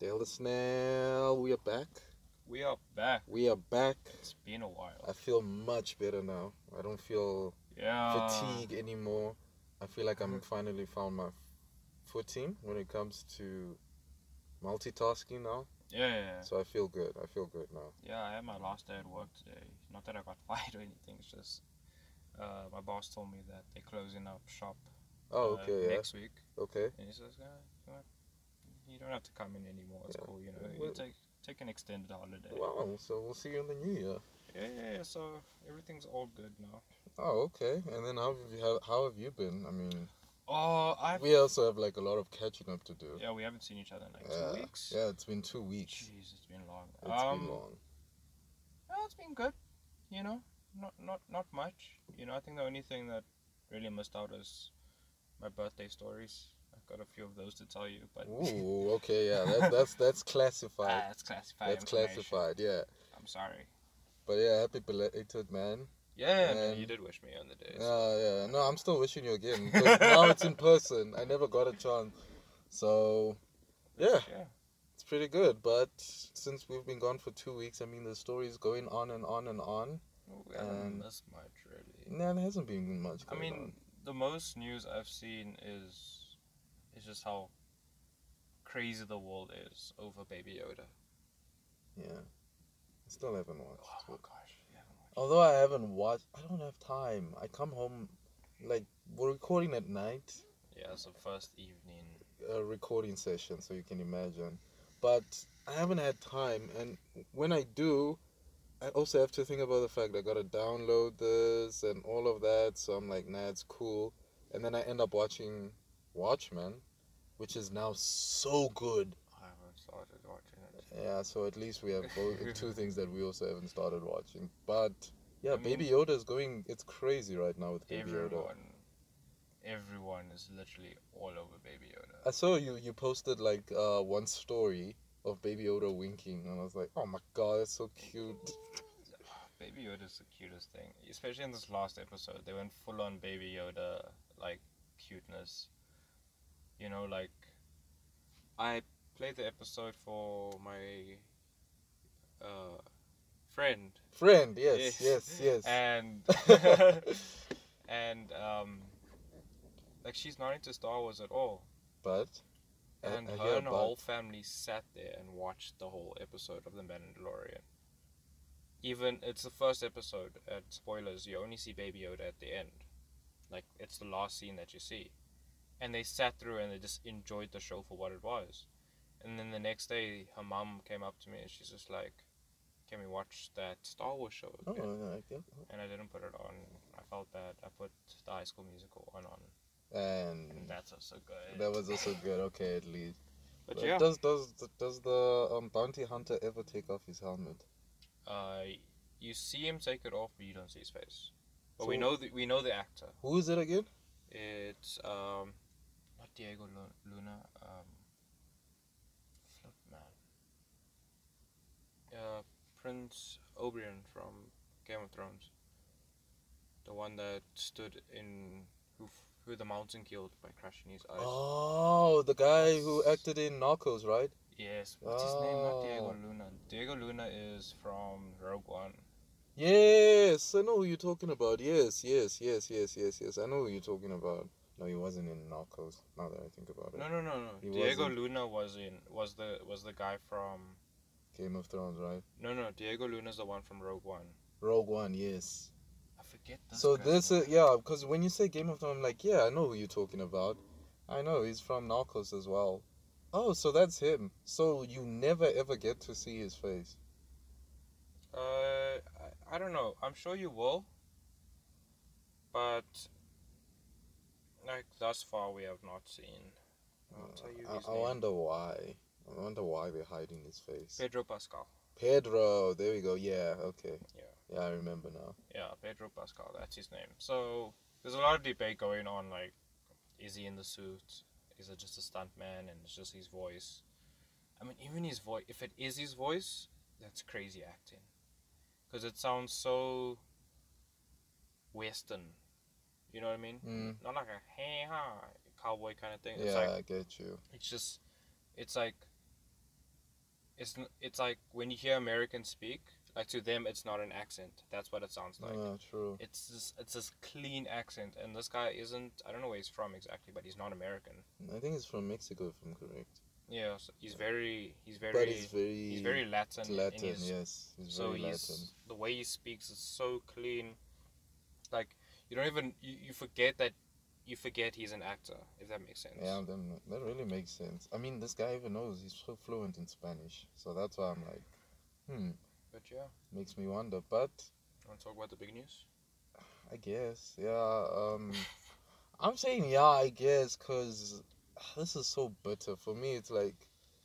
Dale the Snail, we are back. We are back. We are back. It's been a while. I feel much better now. I don't feel Yeah. fatigue anymore. I feel like I'm finally found my footing when it comes to multitasking now. Yeah, yeah, yeah. So I feel good. I feel good now. Yeah, I had my last day at work today. Not that I got fired or anything. It's just uh, my boss told me that they're closing up shop. Oh, uh, okay, yeah. Next week, Okay. and he says, you, don't have to come in anymore. It's Yeah. cool. You know, you take take an extended holiday. Wow. So we'll see you in the new year. Yeah, yeah, yeah. So everything's all good now. Oh, okay. And then how have you, how, how have you been? I mean, Oh, I. we also have like a lot of catching up to do. Yeah, we haven't seen each other in like Yeah. two weeks. Yeah, it's been two weeks. Jeez, it's been long. It's um, been long. Oh, it's been good. You know, not not not much. You know, I think the only thing that really missed out is my birthday stories. Got a few of those to tell you, but Ooh, okay, yeah. That, that's that's classified. ah, that's classified. That's classified, yeah. I'm sorry. But yeah, happy belated man. Yeah, no, And- you did wish me on the day. so- Yeah, yeah. No, I'm still wishing you again. Now it's in person. I never got a chance. So, yeah, yeah. it's pretty good. But since we've been gone for two weeks, I mean, the story's going on and on and on. We haven't And- missed much really. Nah, there hasn't been much I mean, on. the most news I've seen is is just how crazy the world is over Baby Yoda. Yeah. I still haven't watched. Oh my gosh, haven't watched Although I haven't watched, I don't have time. I come home, like, we're recording at night. Yeah, it's the first evening. a recording session, so you can imagine. But I haven't had time, and when I do, I also have to think about the fact I gotta download this and all of that. So I'm like, nah, it's cool. And then I end up watching Watchmen, which is now so good. I haven't started watching it. Yeah, so at least we have both, two things that we also haven't started watching. But yeah, I mean- Baby Yoda is going. It's crazy right now with Baby Yoda. Everyone, everyone is literally all over Baby Yoda. I saw you you posted like uh one story of Baby Yoda winking and I was like, Oh my god, that's so cute. Baby Yoda is the cutest thing, especially in this last episode. They went full on Baby Yoda like cuteness. You know, like I played the episode for my uh friend Friend, yes, Yeah. yes, yes. and and um like she's not into Star Wars at all. but And I her and her whole family sat there and watched the whole episode of The Mandalorian. Even it's the first episode. At spoilers, you only see Baby Yoda at the end, like it's the last scene that you see, and they sat through and they just enjoyed the show for what it was. And then the next day, her mom came up to me and she's just like, "Can we watch that Star Wars show?" Oh, Again? yeah, I And I didn't put it on. I felt bad. I put the High School Musical one on, and and that's also good. that was also good, okay at least. But But yeah, Does does does the um, bounty hunter ever take off his helmet? Uh, you see him take it off, but you don't see his face. But we know the, we know the actor. Who is it again? It's um, Diego Luna. Um, flip man. Uh, Prince Oberyn from Game of Thrones. The one that stood in who who the mountain killed by crashing his eyes. Oh, the guy who acted in Narcos, right? Yes, what's his name? Not Diego Oh. Luna. Diego Luna is from Rogue One. Yes, I know who you're talking about. Yes, yes, yes, yes, yes, yes. I know who you're talking about. No, he wasn't in Narcos. Now that I think about it, No, no, no, no. He Diego wasn't. Luna was in was the was the guy from Game of Thrones, right? No, no. Diego Luna's the one from Rogue One. Rogue One, yes. I forget so this is yeah, because when you say Game of Thrones, I'm like, yeah, I know who you're talking about. I know he's from Narcos as well. Oh, so that's him. So you never ever get to see his face. Uh, I, I don't know. I'm sure you will. But like thus far, we have not seen. I'll uh, tell you his I, I wonder why. I wonder why they're hiding his face. Pedro Pascal. Pedro, there we go. Yeah, okay. Yeah. Yeah, I remember now. Yeah, Pedro Pascal. That's his name. So there's a lot of debate going on. Like, is he in the suit? Is it just a stunt man and it's just his voice? I mean, even his voice. If it is his voice, that's crazy acting. Because it sounds so western. You know what I mean? Mm. Not like a hey ha cowboy kind of thing. It's Yeah, like I get you. it's just it's like it's it's like when you hear Americans speak, like to them, it's not an accent. That's what it sounds like. yeah, true. It's this it's this clean accent, and this guy isn't. I don't know where he's from exactly, but he's not American. I think he's from Mexico, if I'm correct. Yeah, so he's very he's very but he's very he's very Latin. in Latin. his- yes, he's so very he's Latin. the way he speaks is so clean. Like you don't even you, you forget that you forget he's an actor. If that makes sense. Yeah, then that really makes sense. I mean, this guy even knows he's so fluent in Spanish, so that's why I'm like, hmm, But yeah, makes me wonder. But you want to talk about the big news? I guess, yeah. Um, I'm saying yeah, I guess, cause this is so bitter for me. It's like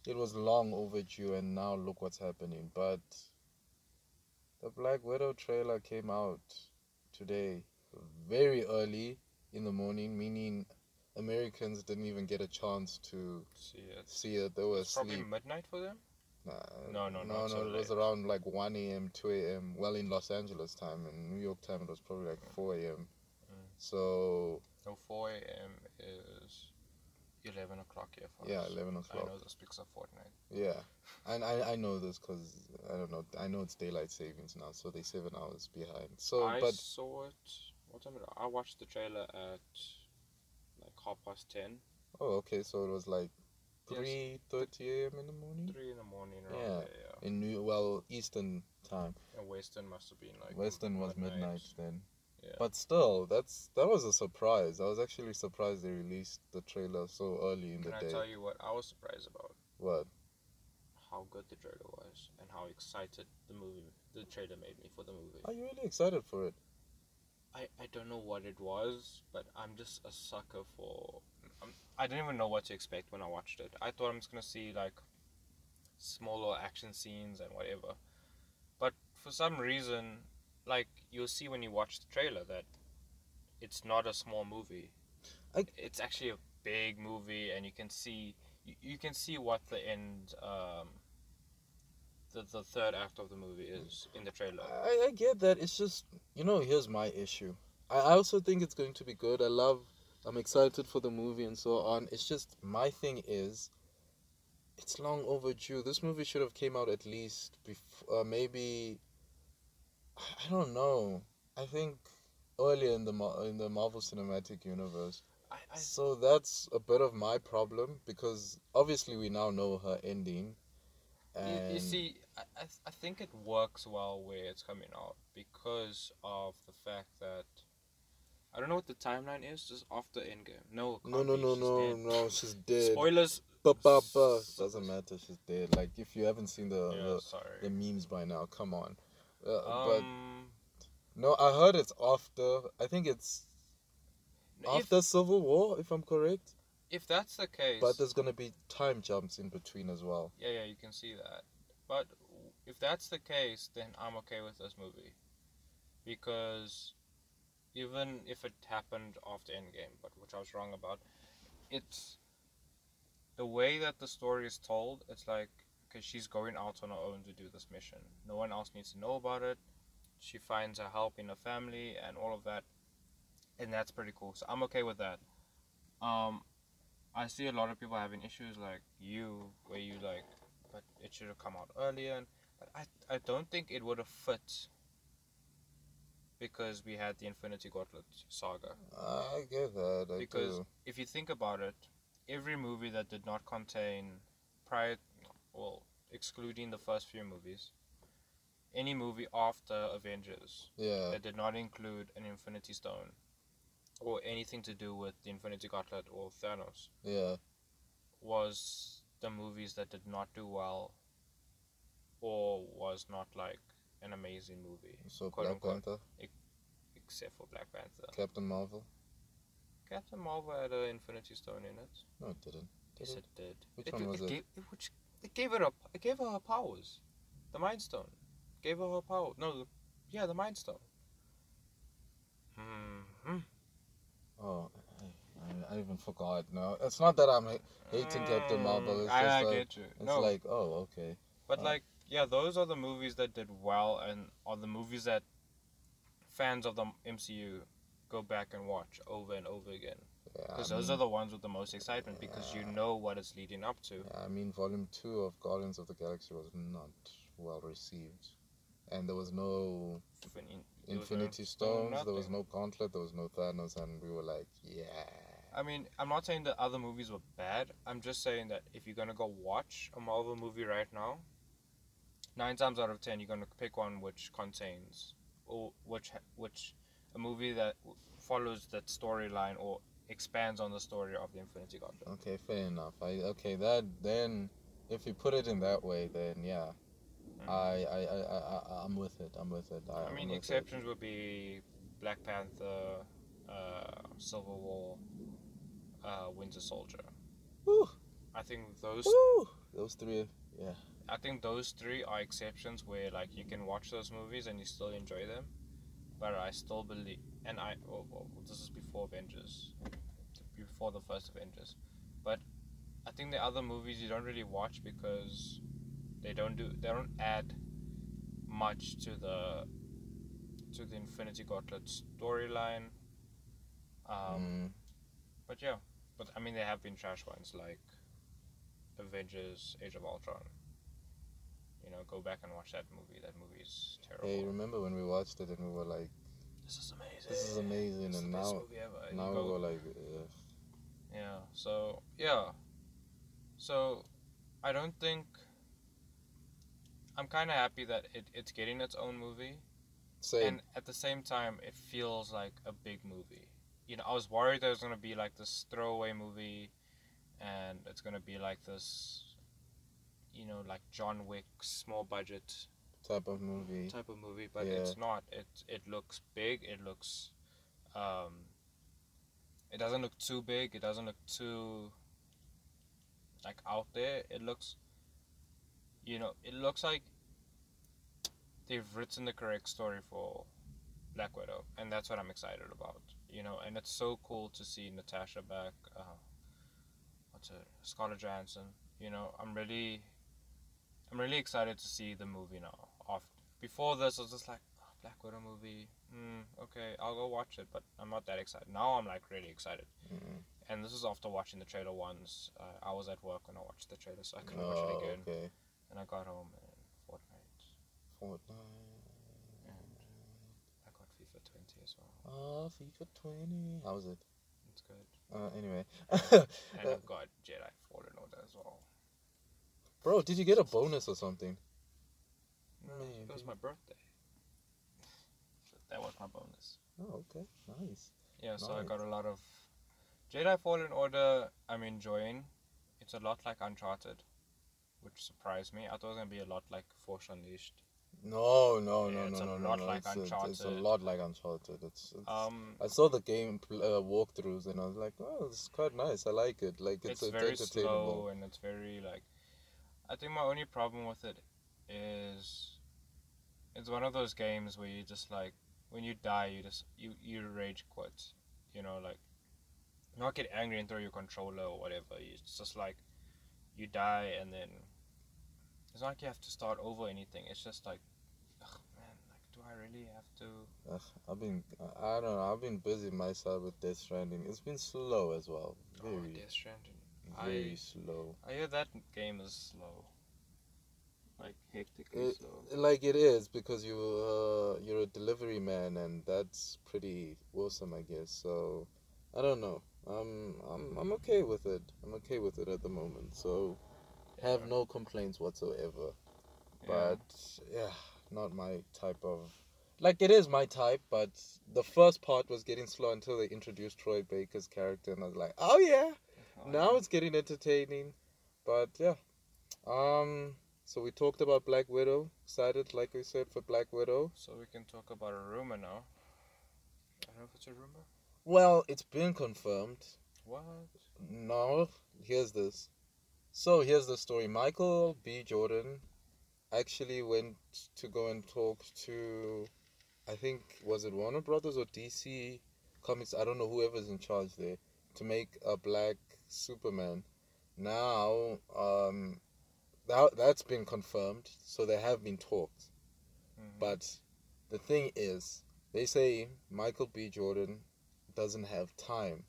it was long overdue, and now look what's happening. But the Black Widow trailer came out today, very early in the morning, meaning Americans didn't even get a chance to See it. see it. They were It's probably midnight for them. Nah, No, no, no, no. so it was around like one a.m., two a.m. Well, in Los Angeles time, in New York time, it was probably like four a.m. Mm. So No, 4 a.m. is 11 o'clock here for yeah, us. eleven I o'clock. know this because of Fortnite. Yeah, and I I know this because I don't know. I know it's daylight savings now, so they seven hours behind. So, I but saw it. What time? Did I, I watched the trailer at like half past ten. Oh, okay. So it was like three thirty a.m. in the morning three in the morning. Around Yeah. There, yeah. in New well Eastern time. And Western must have been like Western was midnight then. Yeah. But still, that's that was a surprise. I was actually surprised they released the trailer so early in Can the I day. Can I tell you what I was surprised about? What? How good the trailer was and how excited the movie, the trailer made me for the movie. Are you really excited for it? I, I don't know what it was, but I'm just a sucker for. I'm, I didn't even know what to expect when I watched it. I thought I'm just gonna see like smaller action scenes and whatever, but for some reason, like you'll see when you watch the trailer that it's not a small movie. I- It's actually a big movie, and you can see you, you can see what the end. Um, the, the third act of the movie is in the trailer. I, I get that. It's just you know, here's my issue. I, I also think it's going to be good. I love I'm excited for the movie and so on. It's just my thing is it's long overdue. This movie should have came out at least before uh, maybe I don't know. I think earlier in the in the Marvel Cinematic Universe. I, I So that's a bit of my problem because obviously we now know her ending. You, And you see, I, I, th- I think it works well where it's coming out because of the fact that I don't know what the timeline is. Just after Endgame. No, no, no, no, no, dead. no, she's dead. Spoilers. Ba, ba, ba. Doesn't matter. She's dead. Like if you haven't seen the yeah, the, the memes by now, come on. Uh, but um, no, I heard it's after. I think it's if, after Civil War, if I'm correct. If that's the case, But there's gonna be time jumps in between as well. yeah, yeah, you can see that. But if that's the case, then I'm okay with this movie because even if it happened after Endgame, but which I was wrong about, it's the way that the story is told. It's like because she's going out on her own to do this mission. No one else needs to know about it. She finds her help in her family and all of that, and that's pretty cool. So I'm okay with that. Um, I see a lot of people having issues like you, where you like, but it should have come out earlier. And, but I, I don't think it would have fit because we had the Infinity Gauntlet saga. I get that. I Because do. if you think about it, every movie that did not contain prior, well, excluding the first few movies, any movie after Avengers Yeah. that did not include an Infinity Stone or anything to do with the Infinity Gauntlet or Thanos Yeah. was the movies that did not do well or was not like an amazing movie, So Black unquote. Panther, except for Black Panther. Captain Marvel. Captain Marvel had an Infinity Stone in it. No, it didn't. Did Yes, it? it did. Which it, one was it? Gave, it, which, it gave it up. It gave her her powers. The Mind Stone. Gave her her power. No, the, yeah, the Mind Stone. Hmm. Oh, I, I, even forgot. No, it's not that I'm ha- hating Captain Marvel. It's Mm, I, I like get you. it's no, like oh okay. but uh, like, yeah, those are the movies that did well, and are the movies that fans of the MCU go back and watch over and over again. Yeah, Because those mean- are the ones with the most excitement because you know what it's leading up to. Yeah, I mean, Volume Two of Guardians of the Galaxy was not well received, and there was no Infin- there was no Infinity stone, Stones, there was no Gauntlet, there was no Thanos, and we were like, yeah. I mean, I'm not saying that other movies were bad. I'm just saying that if you're gonna go watch a Marvel movie right now, nine times out of ten you're gonna pick one which contains or which which a movie that follows that storyline or expands on the story of the Infinity Gauntlet. Okay, fair enough. I okay that then, if you put it in that way, then yeah, Mhm. I, I I I I- I'm with it. I'm with it. I, I mean, with it. exceptions would be Black Panther, uh, Civil War, uh, Winter Soldier. Woo, I think those woo. Those three, yeah. I think those three are exceptions where like you can watch those movies and you still enjoy them. But I still believe, and I well, well, this is before Avengers, before the first Avengers. But I think the other movies you don't really watch because they don't do they don't add much to the to the Infinity Gauntlet storyline. Um, Mm, but yeah, but I mean, there have been trash ones like Avengers: Age of Ultron. You know, go back and watch that movie. That movie is terrible. hey, remember when we watched it and we were like, this is amazing. this is amazing, It's and now movie ever. And now we go- were like, Ugh. yeah. So yeah, so I don't think. I'm kind of happy that it, it's getting its own movie, same. and at the same time, it feels like a big movie. You know, I was worried there was gonna be like this throwaway movie, and it's gonna be like this, you know, like John Wick small budget type of movie. type of movie, but Yeah. it's not. It it looks big. It looks, um, it doesn't look too big. It doesn't look too like out there. It looks, you know, it looks like they've written the correct story for Black Widow, and that's what I'm excited about. You know, and it's so cool to see Natasha back. Uh, what's her Scarlett Johansson. You know, I'm really, I'm really excited to see the movie now. Off before this, I was just like oh, Black Widow movie. Hmm, okay, I'll go watch it, but I'm not that excited. Now I'm like really excited, Mm. and this is after watching the trailer once. Uh, I was at work when I watched the trailer, so I couldn't watch Oh, it again. okay. And I got home and Fortnite, Fortnite. and I got FIFA 20 as well. Oh, FIFA 20. How was it? It's good. Uh, anyway. And I've got Jedi Fallen Order as well. Bro, did you get a bonus or something? No, Man, it was my birthday. So that was my bonus. Oh, okay. Nice. Yeah, so I got a lot of Jedi Fallen Order. I'm enjoying. It's a lot like Uncharted, which surprised me. I thought it was gonna be a lot like Force Unleashed. No, no, Yeah, no, no, a no, no, lot no. like it's, a, it's a lot like Uncharted. It's, it's Um, I saw the game pl- uh, walkthroughs and I was like, oh, it's quite nice. I like it. Like it's, it's, very slow and it's very like. I think my only problem with it is, it's one of those games where you just like when you die you just you you rage quit, you know like, not get angry and throw your controller or whatever. It's just like, you die and then. It's not like you have to start over anything. It's just like, ugh, man, like, do I really have to? Ugh, I've been, I don't know. I've been busy myself with Death Stranding. It's been slow as well. Oh, Very, Death Stranding. very I- slow. I hear that game is slow. Like hectically It- slow. Like it is because you uh, you're a delivery man and that's pretty awesome, I guess. So I don't know. I'm I'm I'm okay with it. I'm okay with it at the moment. So have no complaints whatsoever. But yeah, not my type of. Like it is my type, but the first part was getting slow until they introduced Troy Baker's character, and I was like, oh yeah, Oh, now yeah. it's getting entertaining. But yeah, um, so we talked about Black Widow. Excited, like we said, for Black Widow. So we can talk about a rumor now. I don't know if it's a rumor. Well, it's been confirmed. What? No, here's this. So here's the story. Michael B. Jordan actually went to go and talk to, I think was it Warner Brothers or DC Comics? I don't know whoever's in charge there to make a black Superman. Now, um, that that's been confirmed. So there have been talks. Mhm. But the thing is, they say Michael B. Jordan doesn't have time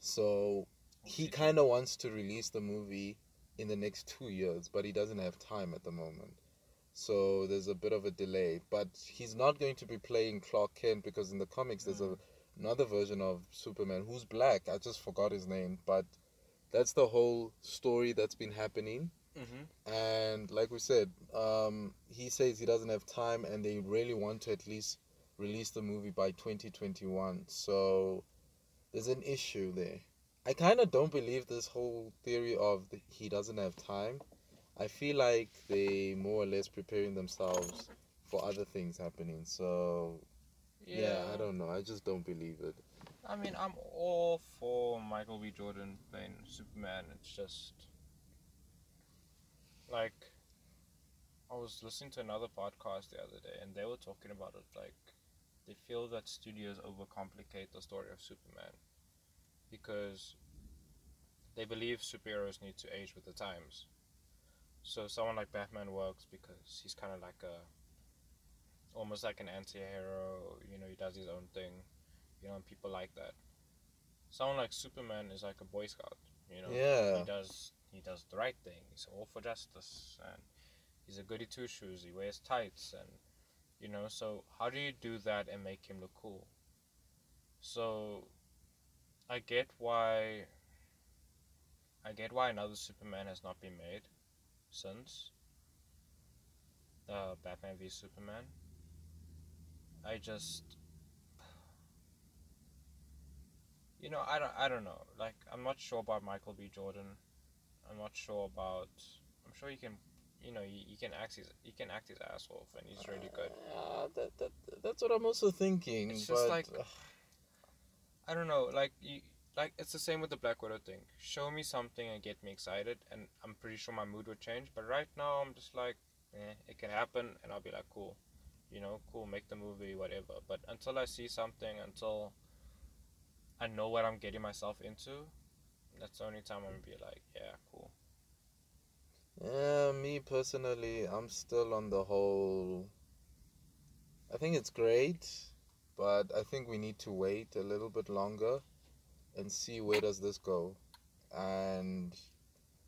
So he kind of wants to release the movie in the next two years, but he doesn't have time at the moment. So there's a bit of a delay. But he's not going to be playing Clark Kent because in the comics there's a, another version of Superman who's black. I just forgot his name, but that's the whole story that's been happening. Mm-hmm. And like we said, um, he says he doesn't have time, and they really want to at least release the movie by 2021. So there's an issue there. I kind of don't believe this whole theory of the, he doesn't have time. I feel like they more or less preparing themselves for other things happening. So yeah, I don't know. I just don't believe it. I mean, I'm all for Michael B. Jordan playing Superman. It's just like I was listening to another podcast the other day, and they were talking about it. Like they feel that studios overcomplicate the story of Superman because they believe superheroes need to age with the times. So someone like Batman works because he's kind of like a almost like an anti-hero. You know, he does his own thing you know, and people like that. Someone like Superman is like a Boy Scout, you know. Yeah. He does he does the right thing. He's all for justice, and he's a goody two shoes. He wears tights, and you know. So how do you do that and make him look cool? So, I get why. I get why another Superman has not been made, since. The Batman v Superman. I just you know, I don't, I don't know. Like, I'm not sure about Michael B. Jordan. I'm not sure about. I'm sure he can, you know, he, he can act his he can act his ass off, and he's really good. Uh, that, that, that's what I'm also thinking. It's but like- I don't know, like you, like it's the same with the Black Widow thing. Show me something and get me excited, and I'm pretty sure my mood would change. But right now, I'm just like, eh, it can happen, and I'll be like, cool, you know, cool, make the movie, whatever. But until I see something, until I know what I'm getting myself into, that's the only time I'm gonna be like, yeah, cool. Yeah, me personally, I'm still on the whole. I think it's great, but I think we need to wait a little bit longer and see where does this go. And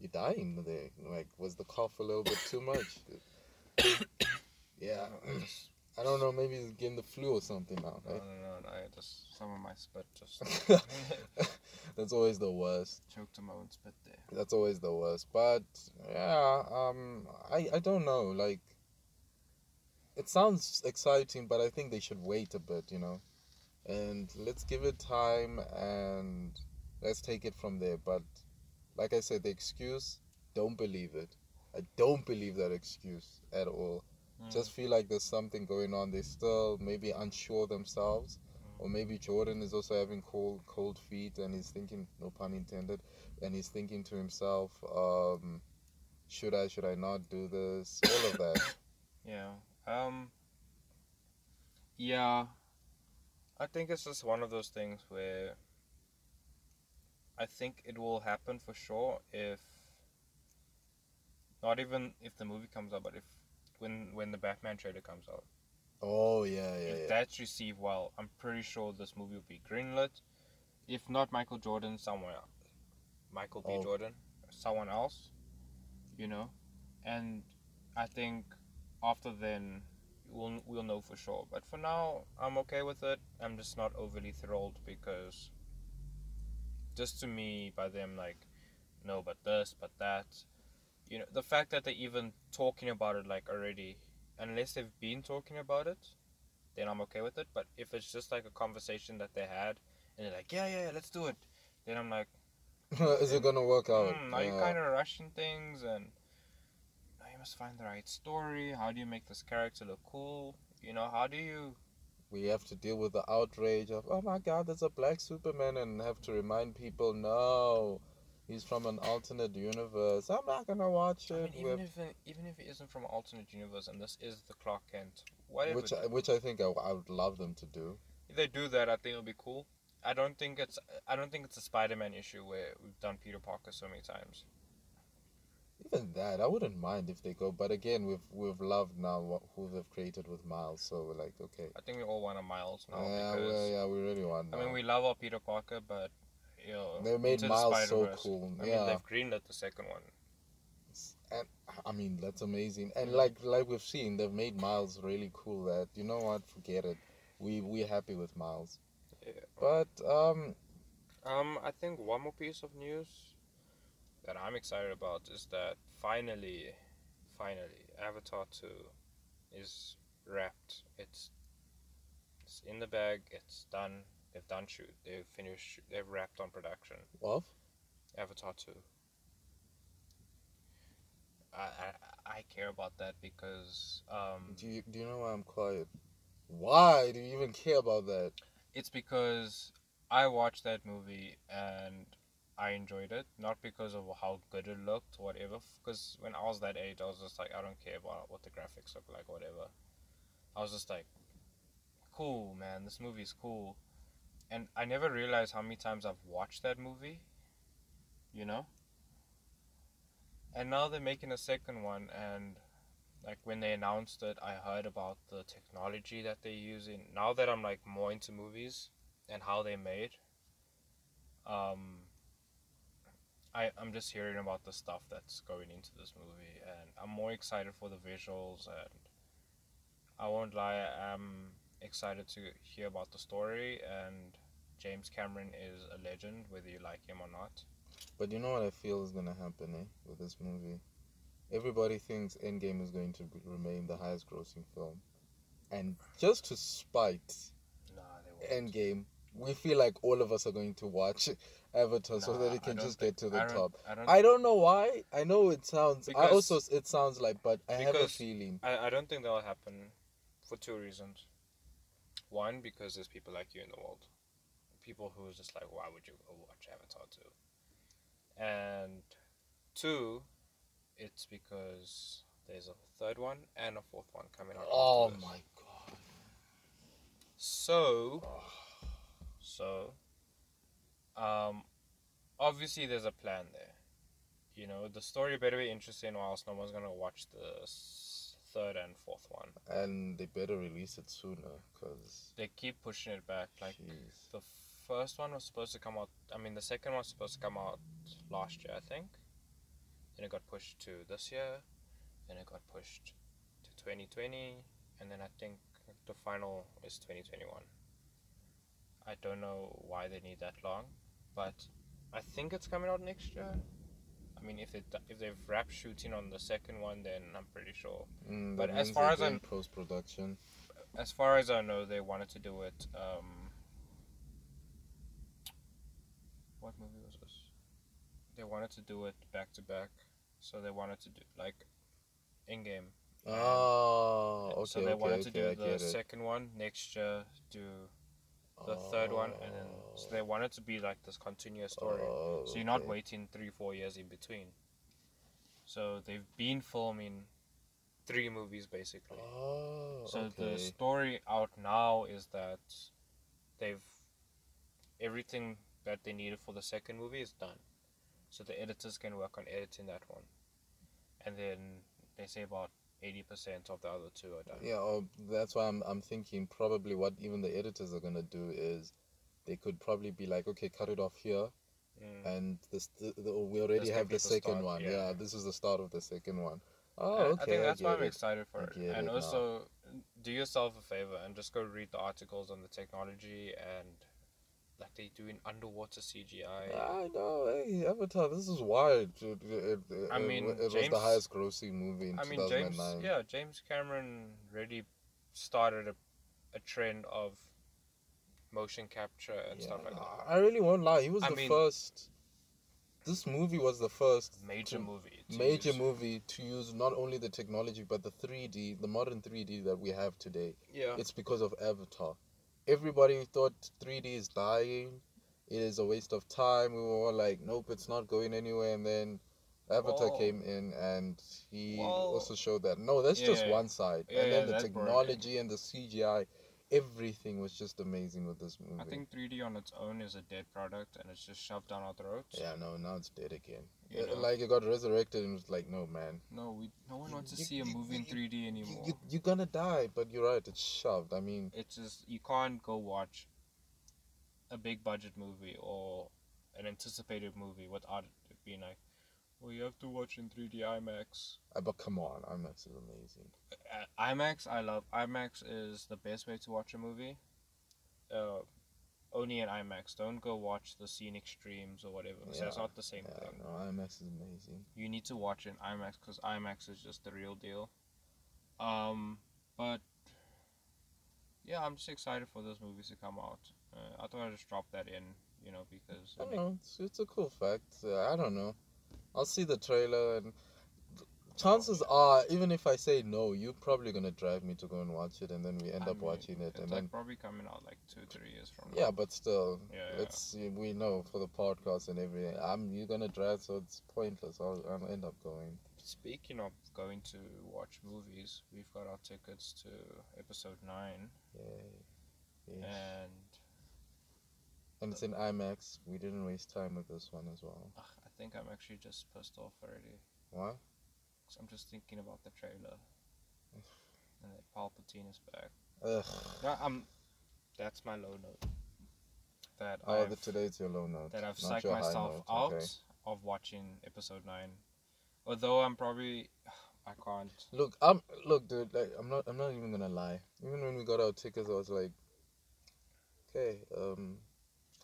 you're dying there. Like, was the cough a little bit too much? yeah, I don't know. Maybe it's getting the flu or something now. no, no, no, no, I just some of my spit just That's always the worst. choked on my own spit there. That's always the worst. But yeah, um, I I don't know. Like, it sounds exciting, but I think they should wait a bit. You know, and let's give it time and let's take it from there. But like I said, the excuse, don't believe it. I don't believe that excuse at all. Mm. Just feel like there's something going on. They're still maybe unsure themselves. Or maybe Jordan is also having cold cold feet and he's thinking, no pun intended, and he's thinking to himself, um, should I, should I not do this? All of that. Yeah. Um. Yeah. I think it's just one of those things where I think it will happen for sure if not even if the movie comes out, but if when when the Batman trailer comes out. Oh yeah, yeah, if yeah. that's received well, I'm pretty sure this movie will be greenlit. If not Michael Jordan, someone else. Michael B. Oh. Jordan, someone else, you know, and I think after then we'll we'll know for sure. But for now, I'm okay with it. I'm just not overly thrilled because just to me, by them like, no, but this, but that, you know, the fact that they're even talking about it like already, unless they've been talking about it, then I'm okay with it. But if it's just like a conversation that they had and they're like, yeah, yeah, yeah let's do it, then I'm like, Is it gonna work out? hmm, are you kind of rushing things and must find the right story. How do you make this character look cool? You know, how do you? we have to deal with the outrage of oh my god there's a black superman and have to remind people no he's from an alternate universe i'm not gonna watch I it mean, even We're- if even if it isn't from an alternate universe and this is the Clark Kent, whatever. which I, which i think I, I would love them to do if they do that, I think it'll be cool. I don't think it's I don't think it's a Spider-Man issue where we've done Peter Parker so many times. Even that i wouldn't mind if they go but again we've we've loved now what, who they've created with miles so we're like okay I think we all want a Miles now yeah, because well, yeah we really want I mean we love our Peter Parker, but Yo, They made Into the Miles so cool. I yeah. mean, they've greenlit the second one. and I mean that's amazing. And like like we've seen, they've made Miles really cool. That you know what, forget it. We we're happy with Miles. Yeah. But um, Um, I think one more piece of news that I'm excited about is that finally, finally, Avatar 2 is wrapped. It's it's in the bag. It's done. They've done shoot. They've finished. They've wrapped on production. of Avatar 2. I, I, I care about that because um, do you do you know why I'm quiet? Why do you even care about that? it's because I watched that movie and I enjoyed it, not because of how good it looked or whatever. Because when I was that age, I was just like, I don't care about what the graphics look like or whatever. I was just like, cool, man, this movie is cool. And I never realized how many times I've watched that movie, you know? And now they're making a second one, and like when they announced it, I heard about the technology that they're using. Now that I'm like more into movies and how they're made, um, I I'm just hearing about the stuff that's going into this movie, and I'm more excited for the visuals. And I won't lie, I'm excited to hear about the story. And James Cameron is a legend, whether you like him or not. But you know what I feel is gonna happen, eh, with this movie. Everybody thinks Endgame is going to be- remain the highest grossing film, and just to spite Nah, they. Endgame, we feel like all of us are going to watch Avatar so that it can just think- get to the I top. I don't. I don't know why. I know it sounds. I also it sounds like, but I have a because- feeling. I, I don't think that'll happen for two reasons. One, because there's people like you in the world. People who are just like, why would you go watch Avatar 2? And two, it's because there's a third one and a fourth one coming out. Oh my god. So, so, um, obviously there's a plan there. You know, the story better be interesting, or else no one's gonna watch the third and fourth one. And they better release it sooner, cause They keep pushing it back. Like jeez. the first one was supposed to come out. I mean, the second one was supposed to come out last year, I think. Then it got pushed to this year. Then it got pushed to 2020, and then I think the final is 2021. I don't know why they need that long, but I think it's coming out next year. I mean, if it if they've wrapped shooting on the second one, then I'm pretty sure. Mm, but as far as I'm- post production, As far as I know, they wanted to do it. Um, what movie was this? They wanted to do it back to back, so they wanted to do like Endgame. oh, okay, so they okay, wanted to do I the second one next year, do the third one, and then so they wanted to be like this continuous story. Oh, So you're not okay. waiting three, four years in between. So they've been filming three movies basically. Oh, So okay. the story out now is that they've everything that they needed for the second movie is done. So the editors can work on editing that one. And then they say about eighty percent of the other two are done. Yeah, oh, that's why I'm I'm thinking probably what even the editors are gonna do is they could probably be like, okay, cut it off here, Mm. and this the, the, we already This have the second start, one. yeah. Yeah. this is the start of the second one. I- Oh, okay. I think that's why get I'm it. excited for I it. And it now. also do yourself a favor and just go read the articles on the technology and like they do in underwater CGI. I know. Hey, Avatar. This is why It, it, it, I mean, it, was James- the highest grossing movie in I mean, James. 2009. Yeah, James Cameron really started a, a trend of motion capture and stuff like that. I really won't lie. He was I the mean- first. This movie was the first Major to- movie. to major use. movie to use not only the technology but the 3D, the modern 3D that we have today. Yeah. It's because of Avatar. Everybody thought 3D is dying. It is a waste of time. We were all like, nope, it's not going anywhere. And then Avatar came in and he also showed that no, that's just Yeah. one side. Yeah, and then the technology and the CGI, everything was just amazing with this movie. I think 3D on its own is a dead product and it's just shoved down our throats. Yeah, no, now it's dead again. You know? Like it got resurrected and it was like, no, man. No, we no one wants to You- see a you- movie in 3D anymore. You, you're gonna die, but you're right, it's shoved. I mean, it's just you can't go watch a big budget movie or an anticipated movie without it being like, well, you have to watch in 3D IMAX. Uh, but come on, IMAX is amazing. Uh, IMAX, I love IMAX is the best way to watch a movie. Uh, only in IMAX. Don't go watch the scenic streams or whatever. 'cause that's Yeah, not the same Yeah, thing. no, IMAX is amazing. You need to watch it in IMAX because IMAX is just the real deal. Um, but yeah, I'm just excited for those movies to come out. Uh, I thought I'd just drop that in, you know, because I I don't know. It's, it's a cool fact. Uh, I don't know. I'll see the trailer and chances are, even if I say no, you're probably gonna drive me to go and watch it, and then we end I up mean, watching it, it's and like then probably coming out like two, three years from now. yeah, but still, Yeah, yeah. it's we know for the podcast and everything. I'm you're gonna drive, so it's pointless. I'll, I'll end up going. Speaking of going to watch movies, we've got our tickets to episode nine, Yay. Yes. and And it's in IMAX. We didn't waste time with this one as well. I think I'm actually just pissed off already. Why? I'm just thinking about the trailer, and that Palpatine is back. Ugh. No, I'm. That's my low note. That Oh, I've, the, today's your low note. that I've psyched myself note, out okay. of watching episode nine. Although I'm probably, I can't. Look, I'm look, dude. Like, I'm not. I'm not even gonna lie. Even when we got our tickets, I was like, okay, um,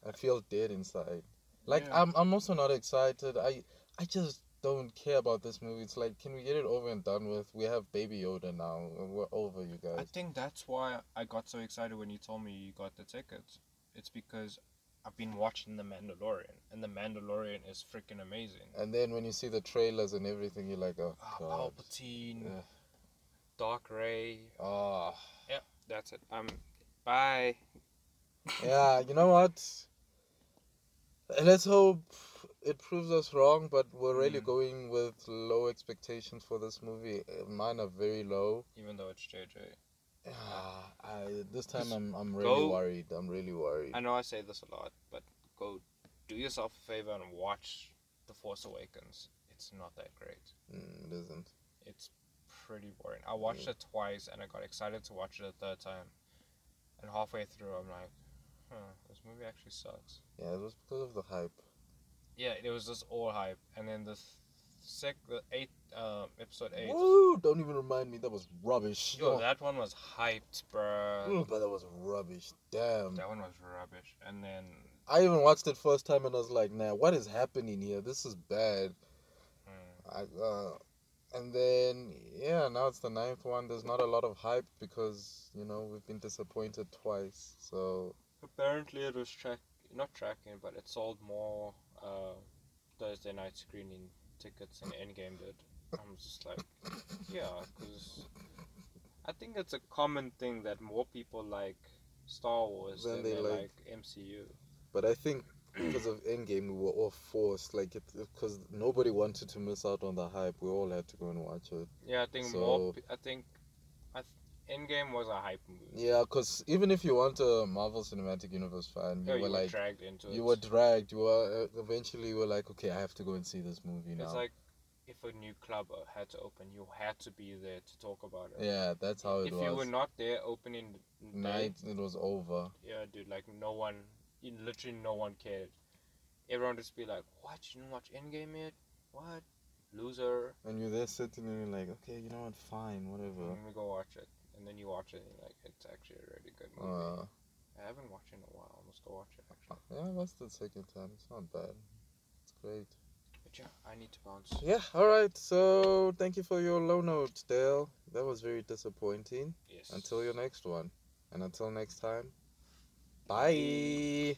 I feel dead inside. Like, Yeah. I'm. I'm also not excited. I. I just don't care about this movie. It's like, can we get it over and done with? We have Baby Yoda now. We're over, you guys. I think that's why I got so excited when you told me you got the tickets. It's because I've been watching The Mandalorian, and The Mandalorian is freaking amazing. And then when you see the trailers and everything, you're like, oh Ah, god. Palpatine, Ugh. Dark Rey. Ah. Yeah that's it. Um, bye. yeah, you know what? Let's hope it proves us wrong, but we're really Mm. going with low expectations for this movie. Uh, Mine are very low. Even though it's JJ. Ah, I, this time I'm I'm really go- worried. I'm really worried. I know I say this a lot, but go do yourself a favor and watch The Force Awakens. It's not that great. Mm, it isn't. It's pretty boring. I watched Yeah. it twice and I got excited to watch it a third time. And halfway through, I'm like, huh, this movie actually sucks. Yeah, it was because of the hype. Yeah, it was just all hype. And then the th- sec, the eight, um, episode eight. Woo! Don't even remind me. That was rubbish. Yo, Oh, that one was hyped, bro. mm, but that was rubbish. Damn. That one was rubbish. And then, I even watched it first time and I was like, nah, what is happening here? This is bad. hmm, I, uh, and then yeah, now it's the ninth one. There's not a lot of hype because you know we've been disappointed twice. So apparently it was track, not tracking, but it sold more uh, Thursday night screening tickets than Endgame did. I'm just like, yeah, because I think it's a common thing that more people like Star Wars Than than, they they, like- like MCU. But I think because of Endgame, we were all forced, like, because nobody wanted to miss out on the hype. We all had to go and watch it. Yeah, I think So- more. I think, I Endgame was a hype movie. Yeah, because even if you weren't a Marvel Cinematic Universe fan, you Yeah, were you were like, dragged into you it. were dragged. You were uh, eventually you were like, okay, I have to go and see this movie now. It's like if a new club had to open, you had to be there to talk about it. yeah, that's how it if was. If you were not there opening day, Night, it was over. yeah, dude, like no one, literally no one cared. Everyone just be like, "What? You didn't watch Endgame yet? What? Loser!" And you're there sitting and you're like, okay, you know what, fine, whatever. Let me go watch it, and then you watch it, and you're like, "It's actually a really good movie." Uh, I haven't watched it in a while. I must go watch it actually. yeah, that's the second time. It's not bad. It's great. But yeah, I need to bounce. Yeah, alright. So, thank you for your low note, Dale. That was very disappointing. Yes. Until your next one. And until next time, bye.